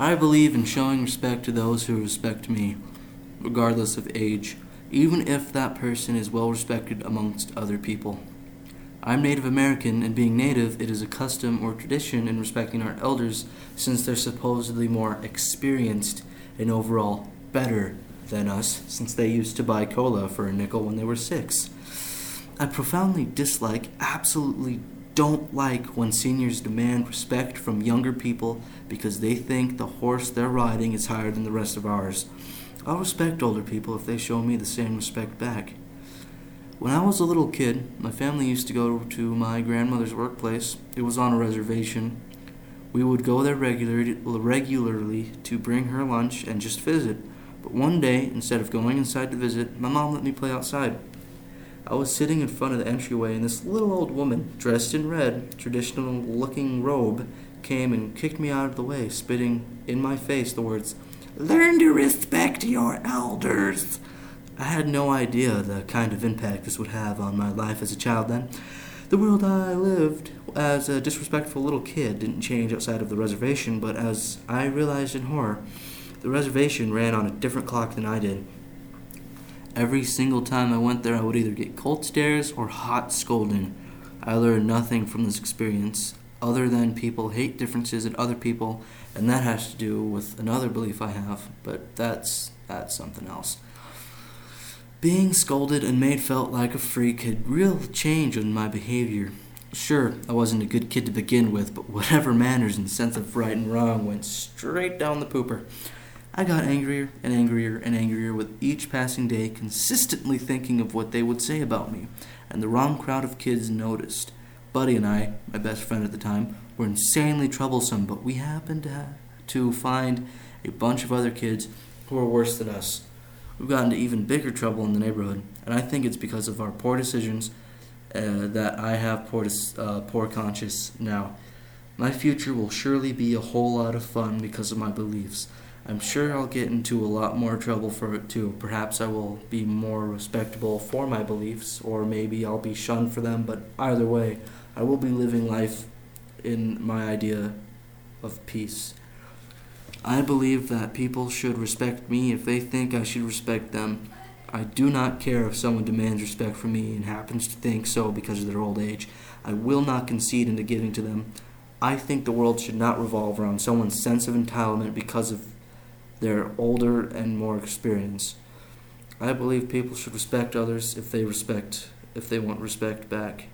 I believe in showing respect to those who respect me, regardless of age, even if that person is well respected amongst other people. I'm Native American, and being Native, it is a custom or tradition in respecting our elders since they're supposedly more experienced and overall better than us, since they used to buy cola for a nickel when they were six. I profoundly dislike, absolutely don't like when seniors demand respect from younger people because they think the horse they're riding is higher than the rest of ours. I'll respect older people if they show me the same respect back. When I was a little kid, my family used to go to my grandmother's workplace. It was on a reservation. We would go there regular, regularly to bring her lunch and just visit. But one day, instead of going inside to visit, my mom let me play outside. I was sitting in front of the entryway, and this little old woman, dressed in red, traditional looking robe, came and kicked me out of the way, spitting in my face the words, Learn to respect your elders. I had no idea the kind of impact this would have on my life as a child then. The world I lived as a disrespectful little kid didn't change outside of the reservation, but as I realized in horror, the reservation ran on a different clock than I did. Every single time I went there, I would either get cold stares or hot scolding. I learned nothing from this experience other than people hate differences in other people, and that has to do with another belief I have, but that's that's something else. Being scolded and made felt like a freak had real change in my behavior. Sure, I wasn't a good kid to begin with, but whatever manners and sense of right and wrong went straight down the pooper. I got angrier and angrier and angrier with each passing day, consistently thinking of what they would say about me, and the wrong crowd of kids noticed. Buddy and I, my best friend at the time, were insanely troublesome, but we happened to, to find a bunch of other kids who were worse than us. We've gotten into even bigger trouble in the neighborhood, and I think it's because of our poor decisions uh, that I have poor, uh, poor conscience now. My future will surely be a whole lot of fun because of my beliefs. I'm sure I'll get into a lot more trouble for it too. Perhaps I will be more respectable for my beliefs, or maybe I'll be shunned for them, but either way, I will be living life in my idea of peace. I believe that people should respect me if they think I should respect them. I do not care if someone demands respect from me and happens to think so because of their old age. I will not concede into giving to them. I think the world should not revolve around someone's sense of entitlement because of their older and more experienced. I believe people should respect others if they respect if they want respect back.